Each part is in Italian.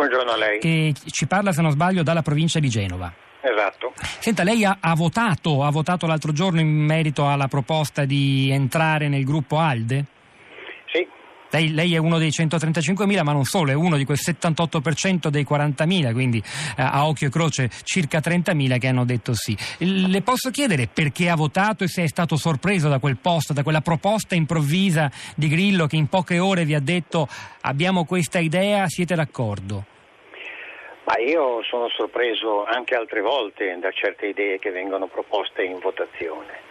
Buongiorno a lei. Che ci parla, se non sbaglio, dalla provincia di Genova. Esatto. Senta, lei ha, ha, votato, ha votato l'altro giorno in merito alla proposta di entrare nel gruppo ALDE? Sì. Lei, lei, è uno dei 135.000, ma non solo, è uno di quel 78% dei 40.000, quindi eh, a occhio e croce circa 30.000 che hanno detto sì. Le posso chiedere perché ha votato e se è stato sorpreso da quel posto, da quella proposta improvvisa di Grillo che in poche ore vi ha detto abbiamo questa idea, siete d'accordo? Ma io sono sorpreso anche altre volte da certe idee che vengono proposte in votazione.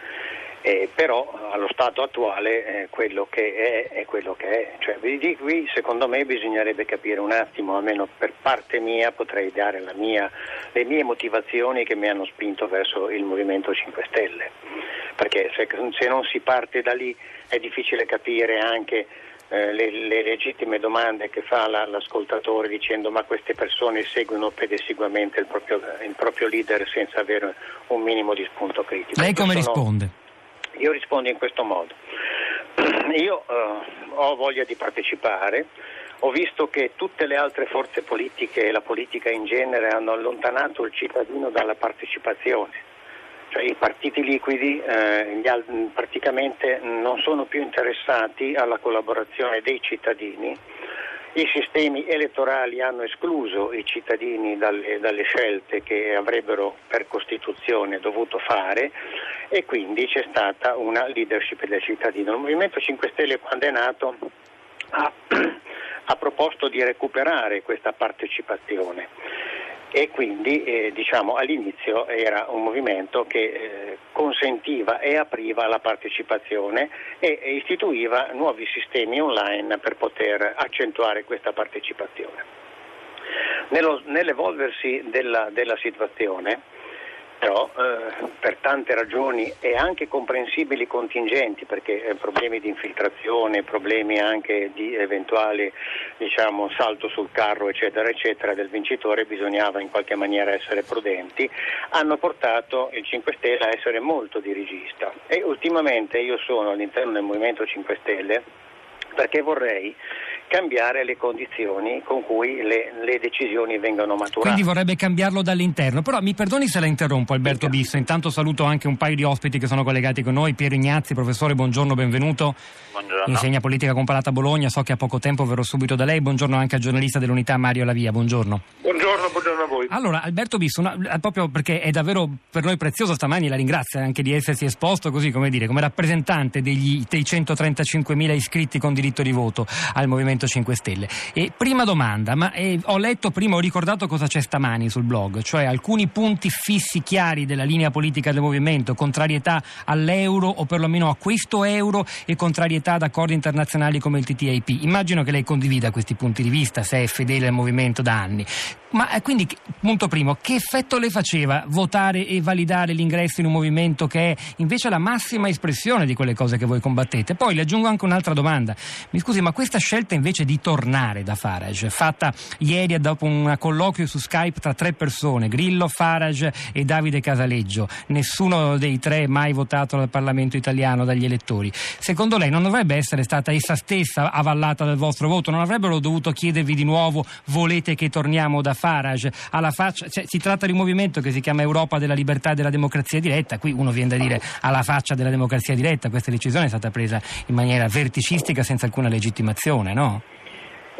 Eh, però allo stato attuale eh, quello che è è quello che è. Cioè, di qui secondo me bisognerebbe capire un attimo, almeno per parte mia potrei dare mia, le mie motivazioni che mi hanno spinto verso il Movimento 5 Stelle. Perché se, se non si parte da lì è difficile capire anche eh, le, le, legittime domande che fa la, l'ascoltatore dicendo ma queste persone seguono pedesiguamente il proprio, il proprio, leader senza avere un minimo di spunto critico. Lei come questo risponde? Io rispondo in questo modo. Io uh, ho voglia di partecipare, ho visto che tutte le altre forze politiche e la politica in genere hanno allontanato il cittadino dalla partecipazione cioè i partiti liquidi eh, praticamente non sono più interessati alla collaborazione dei cittadini. I sistemi elettorali hanno escluso i cittadini dalle, dalle, scelte che avrebbero per Costituzione dovuto fare e quindi c'è stata una leadership del cittadino. Il Movimento 5 Stelle quando è nato ha, ha proposto di recuperare questa partecipazione e quindi eh, diciamo, all'inizio era un movimento che eh, consentiva e apriva la partecipazione e, e istituiva nuovi sistemi online per poter accentuare questa partecipazione. Nello, nell'evolversi della, della situazione però eh, per tante ragioni e anche comprensibili contingenti, perché eh, problemi di infiltrazione, problemi anche di eventuale diciamo, salto sul carro eccetera eccetera del vincitore bisognava in qualche maniera essere prudenti, hanno portato il 5 Stelle a essere molto dirigista. E ultimamente io sono all'interno del Movimento 5 Stelle perché vorrei cambiare le condizioni con cui le, le, decisioni vengono maturate. Quindi vorrebbe cambiarlo dall'interno, però mi perdoni se la interrompo Alberto Dica. Bisso, intanto saluto anche un paio di ospiti che sono collegati con noi, Piero Ignazzi, professore, buongiorno, benvenuto. Buongiorno. Insegna politica comparata a Bologna, so che ha poco tempo, verrò subito da lei, buongiorno anche al giornalista dell'Unità Mario Lavia, buongiorno. Buongiorno, buongiorno a voi. Allora, Alberto Bisso, una, proprio perché è davvero per noi prezioso stamani, la ringrazio anche di essersi esposto così, come dire, come rappresentante degli, dei 135.000 iscritti con diritto di voto al Movimento 5 Stelle. E prima domanda, ma eh, ho letto prima, ho ricordato cosa c'è stamani sul blog, cioè alcuni punti fissi chiari della linea politica del movimento, contrarietà all'euro o perlomeno a questo euro e contrarietà ad accordi internazionali come il TTIP. Immagino che lei condivida questi punti di vista, se è fedele al movimento da anni. Ma eh, quindi, punto primo, che effetto le faceva votare e validare l'ingresso in un movimento che è invece la massima espressione di quelle cose che voi combattete? Poi le aggiungo anche un'altra domanda. Mi scusi, ma questa scelta invece di tornare da Farage, fatta ieri dopo un colloquio su Skype tra tre persone, Grillo, Farage e Davide Casaleggio, nessuno dei tre mai votato dal Parlamento italiano, dagli elettori, secondo lei non dovrebbe essere stata essa stessa avallata dal vostro voto? Non avrebbero dovuto chiedervi di nuovo volete che torniamo da Farage alla faccia, cioè, si tratta di un movimento che si chiama Europa della libertà e della democrazia diretta, qui uno viene da dire alla faccia della democrazia diretta, questa decisione è stata presa in maniera verticistica senza alcuna legittimazione, no?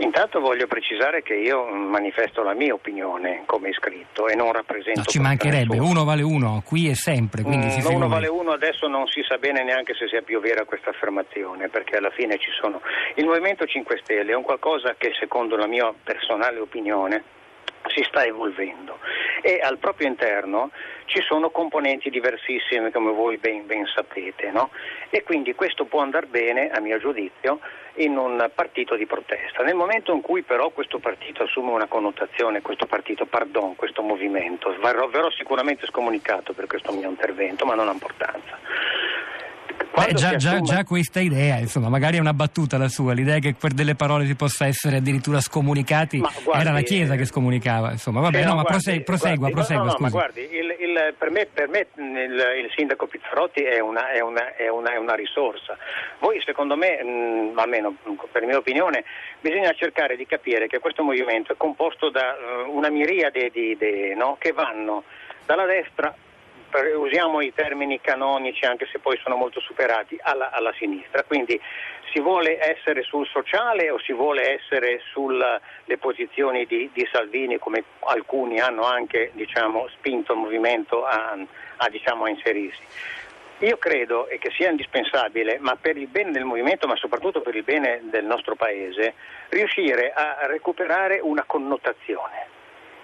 Intanto voglio precisare che io manifesto la mia opinione come iscritto e non rappresento... No, ci mancherebbe, uno vale uno, qui e sempre, quindi mm, si Uno vale uno, adesso non si sa bene neanche se sia più vera questa affermazione, perché alla fine ci sono... Il Movimento 5 Stelle è un qualcosa che secondo la mia personale opinione si sta evolvendo e al proprio interno ci sono componenti diversissime come voi ben, ben sapete no? e quindi questo può andare bene a mio giudizio in un partito di protesta. Nel momento in cui però questo partito assume una connotazione, questo partito, pardon, questo movimento, verrò, verrò sicuramente scomunicato per questo mio intervento ma non ha importanza Beh, già, già, assume... già, questa idea, insomma, magari è una battuta la sua, l'idea che per delle parole si possa essere addirittura scomunicati, guardi, era la Chiesa che scomunicava, insomma, vabbè, no, no, ma guardi, prosegua, guardi, prosegua, no, no, ma guardi, il, il, per me, per me il, il, sindaco Pizzarotti è una, è, una, è, una, è una, risorsa. Voi, secondo me, mh, almeno per mia opinione, bisogna cercare di capire che questo movimento è composto da uh, una miriade di idee no? che vanno dalla destra usiamo i termini canonici anche se poi sono molto superati alla, alla, sinistra, quindi si vuole essere sul sociale o si vuole essere sulle posizioni di, di, Salvini come alcuni hanno anche diciamo, spinto il movimento a, a, diciamo, a inserirsi. Io credo che sia indispensabile, ma per il bene del movimento, ma soprattutto per il bene del nostro Paese, riuscire a recuperare una connotazione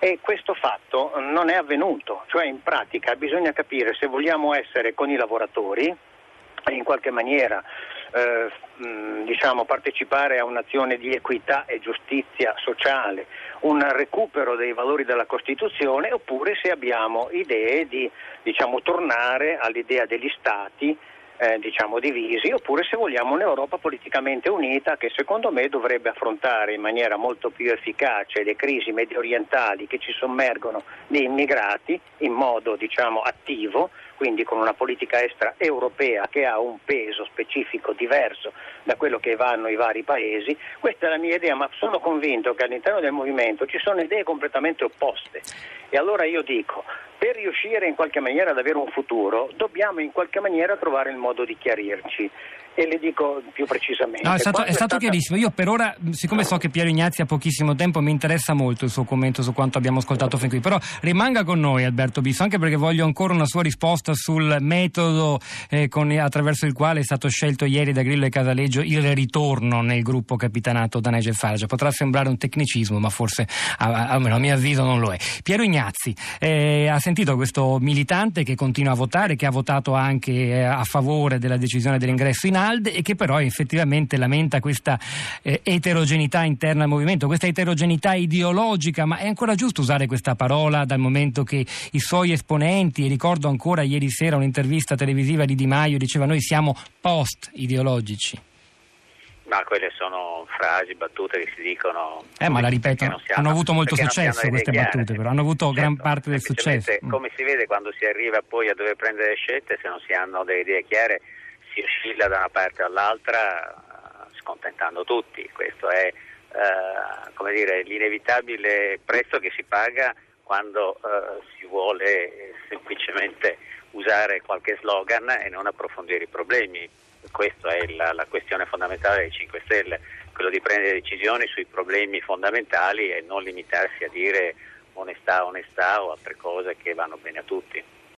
e questo fatto non è avvenuto, cioè in pratica bisogna capire se vogliamo essere con i lavoratori e in qualche maniera eh, diciamo, partecipare a un'azione di equità e giustizia sociale, un recupero dei valori della Costituzione oppure se abbiamo idee di diciamo, tornare all'idea degli Stati eh, diciamo, divisi, oppure se vogliamo un'Europa politicamente unita che secondo me dovrebbe affrontare in maniera molto più efficace le crisi medio orientali che ci sommergono di immigrati in modo diciamo, attivo, quindi con una politica estera europea che ha un peso specifico diverso da quello che vanno i vari paesi. Questa è la mia idea, ma sono convinto che all'interno del movimento ci sono idee completamente opposte. E allora io dico, per riuscire in qualche maniera ad avere un futuro, dobbiamo in qualche maniera trovare il modo di chiarirci e le dico più precisamente. No, è stato, è stato stata... chiarissimo. Io per ora, siccome so che Piero Ignazzi ha pochissimo tempo, mi interessa molto il suo commento su quanto abbiamo ascoltato fin qui. Però rimanga con noi, Alberto Bisso, anche perché voglio ancora una sua risposta sul metodo eh, con, attraverso il quale è stato scelto ieri da Grillo e Casaleggio il ritorno nel gruppo capitanato da Nigel Farage. Potrà sembrare un tecnicismo, ma forse, almeno a mio avviso, non lo è. Piero Ignazzi eh, ha sentito questo militante che continua a votare, che ha votato anche eh, a favore della decisione dell'ingresso in Alde e che però effettivamente lamenta questa eh, eterogeneità interna al movimento, questa eterogeneità ideologica, ma è ancora giusto usare questa parola dal momento che i suoi esponenti, e ricordo ancora ieri sera un'intervista televisiva di Di Maio, diceva noi siamo post-ideologici. Ma quelle sono frasi, battute che si dicono. Eh, ma la ripetono. Hanno avuto molto successo queste battute, però hanno avuto certo, gran parte del successo. Come si vede quando si arriva poi a dover prendere scelte, se non si hanno delle idee chiare, si oscilla da una parte all'altra scontentando tutti. Questo è eh, dire, l'inevitabile prezzo che si paga quando eh, si vuole semplicemente usare qualche slogan e non approfondire i problemi. Questa è la, la questione fondamentale dei 5 Stelle, quello di prendere decisioni sui problemi fondamentali e non limitarsi a dire onestà, onestà o altre cose che vanno bene a tutti.